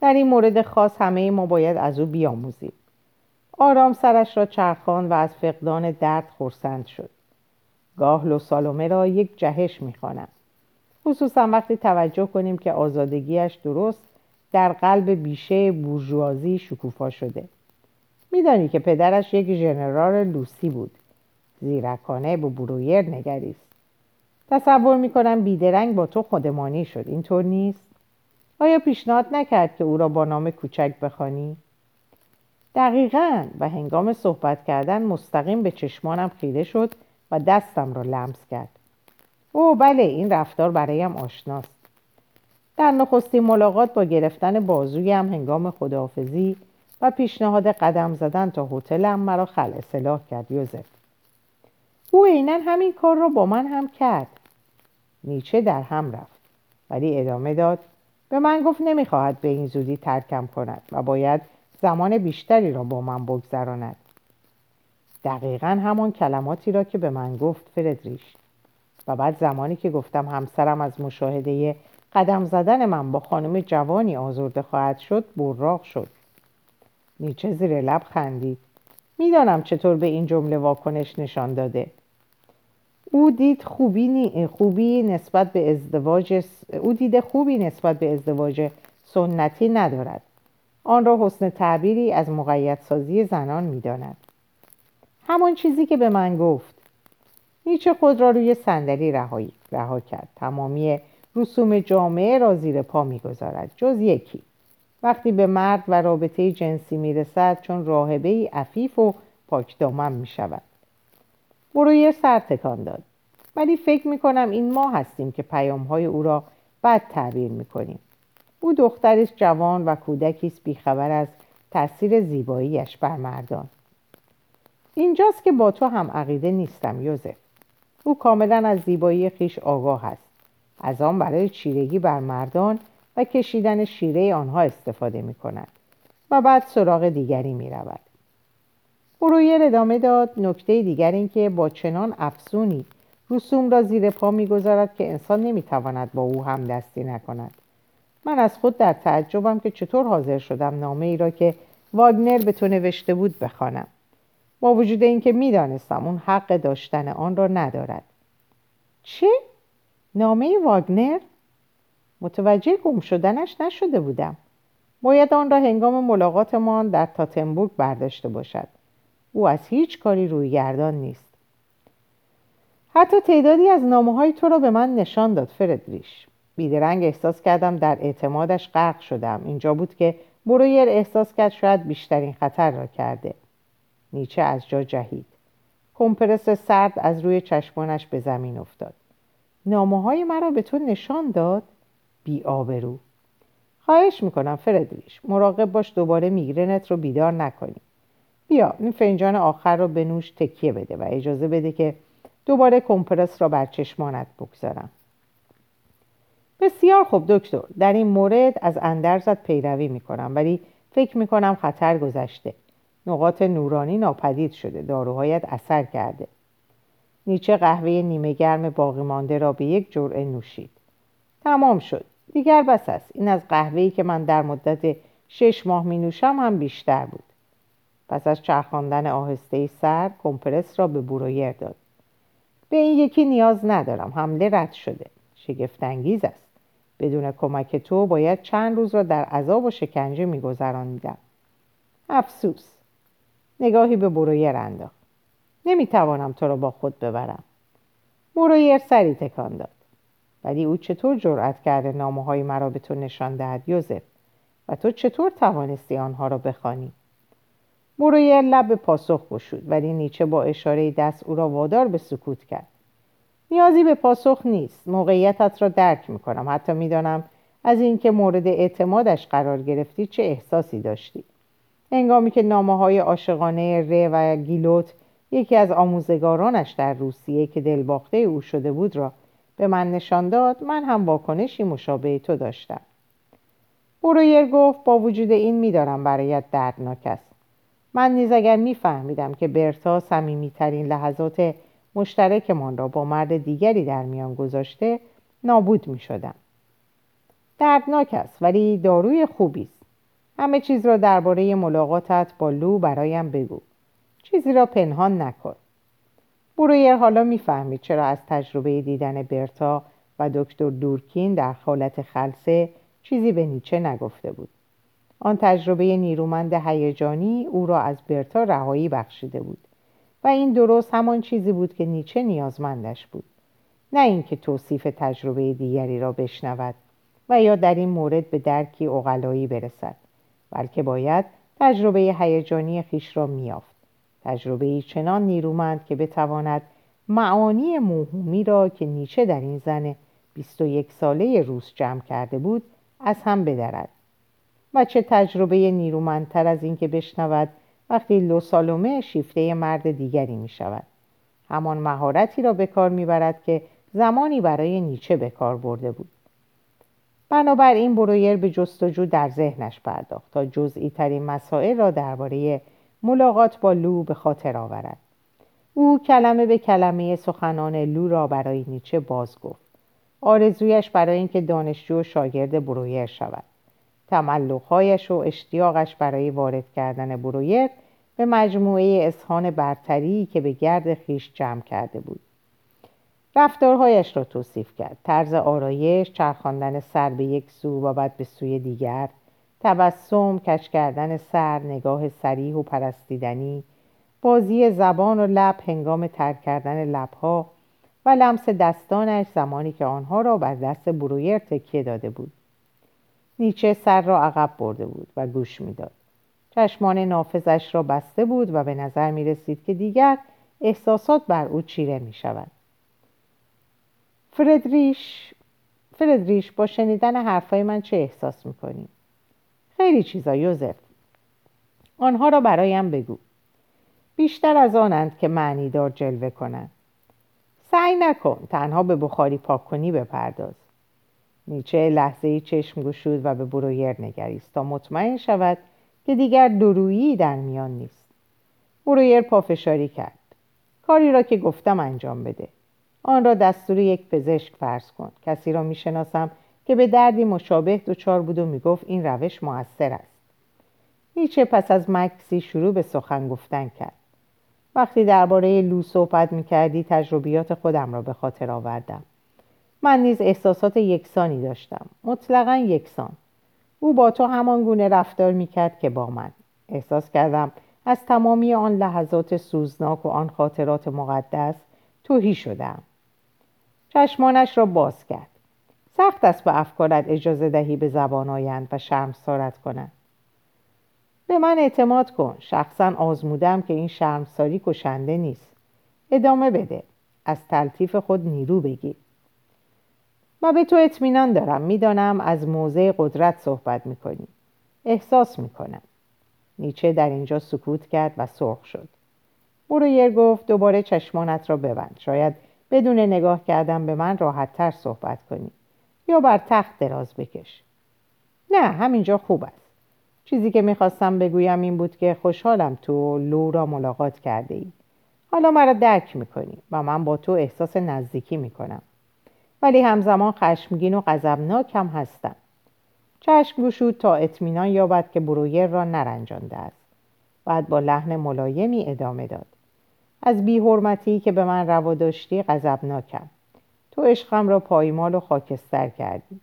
در این مورد خاص همه ما باید از او بیاموزیم. آرام سرش را چرخان و از فقدان درد خورسند شد. گاه لوسالومه را یک جهش می‌خوانم خصوصا وقتی توجه کنیم که آزادگیش درست در قلب بیشه بورژوازی شکوفا شده. میدانی که پدرش یک ژنرال لوسی بود. زیرکانه به برویر نگریست. تصور می‌کنم بیدرنگ با تو خودمانی شد. اینطور نیست؟ آیا پیشنهاد نکرد که او را با نام کوچک بخوانی؟ دقیقا. و هنگام صحبت کردن مستقیم به چشمانم خیره شد و دستم را لمس کرد. او بله این رفتار برایم آشناست. در نخستین ملاقات با گرفتن بازویم هنگام خداحافظی و پیشنهاد قدم زدن تا هتلم مرا خل اصلاح کرد یوزف. او عینا همین کار را با من هم کرد. نیچه در هم رفت ولی ادامه داد به من گفت نمی‌خواهد به این زودی ترکم کند و باید زمان بیشتری را با من بگذراند. دقیقا همان کلماتی را که به من گفت فردریش و بعد زمانی که گفتم همسرم از مشاهده قدم زدن من با خانم جوانی آزرده خواهد شد براق شد. نیچه زیر لب خندید. می‌دانم چطور به این جمله واکنش نشان داده. او دید خوبی, خوبی نسبت به ازدواج او دید خوبی نسبت به ازدواج سنتی ندارد. آن را حسن تعبیری از مقیدسازی زنان می‌داند. همان چیزی که به من گفت. نیچه خود را روی صندلی رها کرد. تمامی رسوم جامعه را زیر پا می‌گذارد. جز یکی. وقتی به مرد و رابطه جنسی می‌رسد چون راهبه ای عفیف و پاکدامن می شود برویر سر تکان داد. ولی فکر می کنم این ما هستیم که پیام های او را بد تعبیر می کنیم او دخترش جوان و کودکی است بیخبر از تاثیر زیباییش بر مردان. اینجاست که با تو هم عقیده نیستم یوزف. او کاملا از زیبایی خیش آگاه است. از آن برای چیرگی بر مردان و کشیدن شیره آنها استفاده می کند و بعد سراغ دیگری می رود. برویر ادامه داد نکته دیگر این که با چنان افسونی رسوم را زیر پا می‌گذارد که انسان نمی‌تواند با او هم دستی نکند. من از خود در تعجبم که چطور حاضر شدم نامه ای را که واگنر به تو نوشته بود بخوانم. با وجود اینکه می‌دانستم اون حق داشتن آن را ندارد. چه؟ نامه واگنر؟ متوجه گم شدنش نشده بودم. باید آن را هنگام ملاقاتمان در تاتنبورگ برداشته باشد. او از هیچ کاری روی گردان نیست. حتی تعدادی از نامه های تو را به من نشان داد فردریش. بیدرنگ احساس کردم در اعتمادش غرق شدم. اینجا بود که برویر احساس کرد شاید بیشترین خطر را کرده. نیچه از جا جهید. کمپرس سرد از روی چشمانش به زمین افتاد. نامه های مرا به تو نشان داد؟ بی آبرو. خواهش می‌کنم فردریش مراقب باش دوباره میگرنت رو بیدار نکنی. بیا این فنجان آخر رو به نوش تکیه بده و اجازه بده که دوباره کمپرس را بر چشمانت بگذارم. بسیار خوب دکتر. در این مورد از اندرزت پیروی می‌کنم ولی فکر می‌کنم خطر گذشته. نقاط نورانی ناپدید شده داروهایت اثر کرده. نیچه قهوه نیمه گرم باقی مانده را به یک جرعه نوشید. تمام شد. دیگر بس است. این از قهوه‌ای که من در مدت شش ماه می نوشم هم بیشتر بود. پس از چرخاندن آهسته سر کمپرس را به برویر داد. به این یکی نیاز ندارم. حمله رد شده. شگفتانگیز است. بدون کمک تو باید چند روز را در عذاب و شکنجه میگذرانیدم افسوس. نگاهی به برویر انداخت. نمی‌توانم تو را با خود ببرم. برویر سری تکان داد. ولی او چطور جرأت کرده نامه های مرا به تو نشان دهد یوزف؟ و تو چطور توانستی آنها را بخوانی؟ برویر لب به پاسخ گشود ولی نیچه با اشاره دست او را وادار به سکوت کرد. نیازی به پاسخ نیست. موقعیتت را درک می‌کنم. حتی می‌دانم از اینکه مورد اعتمادش قرار گرفتی چه احساسی داشتی. هنگامی که نامه های عاشقانه ره و گیلوت یکی از آموزگارانش در روسیه که دلباخته او شده بود را به من نشان داد من هم واکنشی مشابه تو داشتم. برویر گفت با وجود این میدارم برایت دردناک است. من نیز اگر میفهمیدم که برتا صمیمیترین لحظات مشترکمان را با مرد دیگری در میان گذاشته نابود می شدم. دردناک است ولی داروی خوبی است. همه چیز را درباره ملاقاتت با لو برایم بگو. چیزی را پنهان نکن. برویر حالا می‌فهمید چرا از تجربه دیدن برتا و دکتر دورکین در حالت خلصه چیزی به نیچه نگفته بود. آن تجربه نیرومند هیجانی او را از برتا رهایی بخشیده بود و این درست همان چیزی بود که نیچه نیازمندش بود. نه اینکه توصیف تجربه دیگری را بشنود و یا در این مورد به درکی اقلایی برسد. بلکه باید تجربه هیجانی خیش را میافت تجربه چنان نیرومند که بتواند معانی موهومی را که نیچه در این زن 21 ساله روس جمع کرده بود از هم بدرد. و چه تجربه نیرومندتر از اینکه بشنود وقتی لوسالومه شیفته مرد دیگری می شود همان مهارتی را به کار می‌برد که زمانی برای نیچه به کار برده بود. بنابراین برویر به جستجو در ذهنش پرداخت تا جزئی ترین مسائل را درباره ملاقات با لو به خاطر آورد. او کلمه به کلمه سخنان لو را برای نیچه باز گفت. آرزویش برای اینکه دانشجو و شاگرد برویر شود. تملقهایش و اشتیاقش برای وارد کردن برویر به مجموعه اسهان برتری که به گرد خیش جمع کرده بود. رفتارهایش را توصیف کرد. طرز آرایش چرخاندن سر به یک سو و بعد به سوی دیگر تبسم کش کردن سر نگاه سریح و پرستیدنی بازی زبان و لب هنگام ترک کردن لبها و لمس دستانش زمانی که آنها را بر دست برویر تکیه داده بود. نیچه سر را عقب برده بود و گوش می‌داد. چشمان نافذش را بسته بود و به نظر می رسید که دیگر احساسات بر او چیره می شود. فردریش فردریش با شنیدن حرفای من چه احساس می‌کنی؟ خیلی چیزا یوزف. آنها را برایم بگو. بیشتر از آنند که معنیدار جلوه کنند. سعی نکن تنها به بخاری پاک کنی بپرداز. نیچه لحظه ای چشم گشود و به برویر نگریست تا مطمئن شود که دیگر درویی در میان نیست. برویر پافشاری کرد. کاری را که گفتم انجام بده. آن را دستور یک پزشک فرض کن. کسی را می‌شناسم که به دردی مشابه دچار بود و می‌گفت این روش موثر است. نیچه پس از مکسی شروع به سخن گفتن کرد. وقتی درباره لو صحبت می‌کردی تجربیات خودم را به خاطر آوردم. من نیز احساسات یکسانی داشتم. مطلقا یکسان. او با تو همان گونه رفتار می‌کرد که با من. احساس کردم از تمامی آن لحظات سوزناک و آن خاطرات مقدس توهی شدم چشمانش را باز کرد. سخت است به افکارت اجازه دهی به زبان آیند و شرمسارت کنند. به من اعتماد کن. شخصا آزمودم که این شرمساری کشنده نیست. ادامه بده. از تلطیف خود نیرو بگیر. و به تو اطمینان دارم. می‌دانم از موضع قدرت صحبت می‌کنی. احساس می‌کنم. نیچه در اینجا سکوت کرد و سرخ شد. برویر گفت دوباره چشمانت را ببند. شاید بدون نگاه کردن به من راحتتر صحبت کنی. یا بر تخت دراز بکش. نه همینجا خوب است. چیزی که می‌خواستم بگویم این بود که خوشحالم تو لو را ملاقات کرده ای حالا مرا درک می‌کنی و من با تو احساس نزدیکی می‌کنم. ولی همزمان خشمگین و غضبناک هم هستم. چشم گشود تا اطمینان یابد که برویر را نرنجانده است. بعد با لحن ملایمی ادامه داد. از بیحرمتی که به من روا داشتی غضبناکم. تو عشقم را پایمال و خاکستر کردی.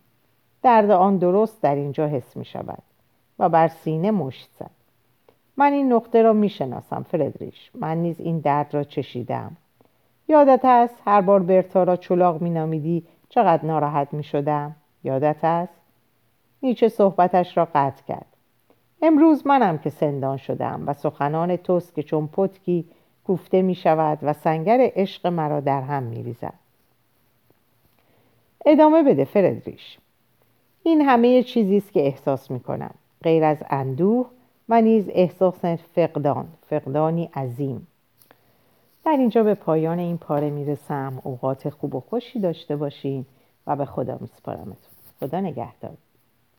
درد آن درست در اینجا حس می شود و بر سینه مشت زد من این نقطه را می شناسم فردریش. من نیز این درد را چشیدم. یادت است هر بار برتا را چلاق می نامیدی چقدر ناراحت می شدم؟ یادت است؟ نیچه صحبتش را قطع کرد. امروز منم که سندان شدم و سخنان توست که چون پتکی کوفته می شود و سنگر عشق مرا در هم می ریزد. ادامه بده فردریش. این همه چیزی است که احساس می کنم غیر از اندوه و نیز احساس فقدان فقدانی عظیم. در اینجا به پایان این پاره می‌رسم. اوقات خوب و خوشی داشته باشین و به خدا میسپارمتون. خدا نگهدار.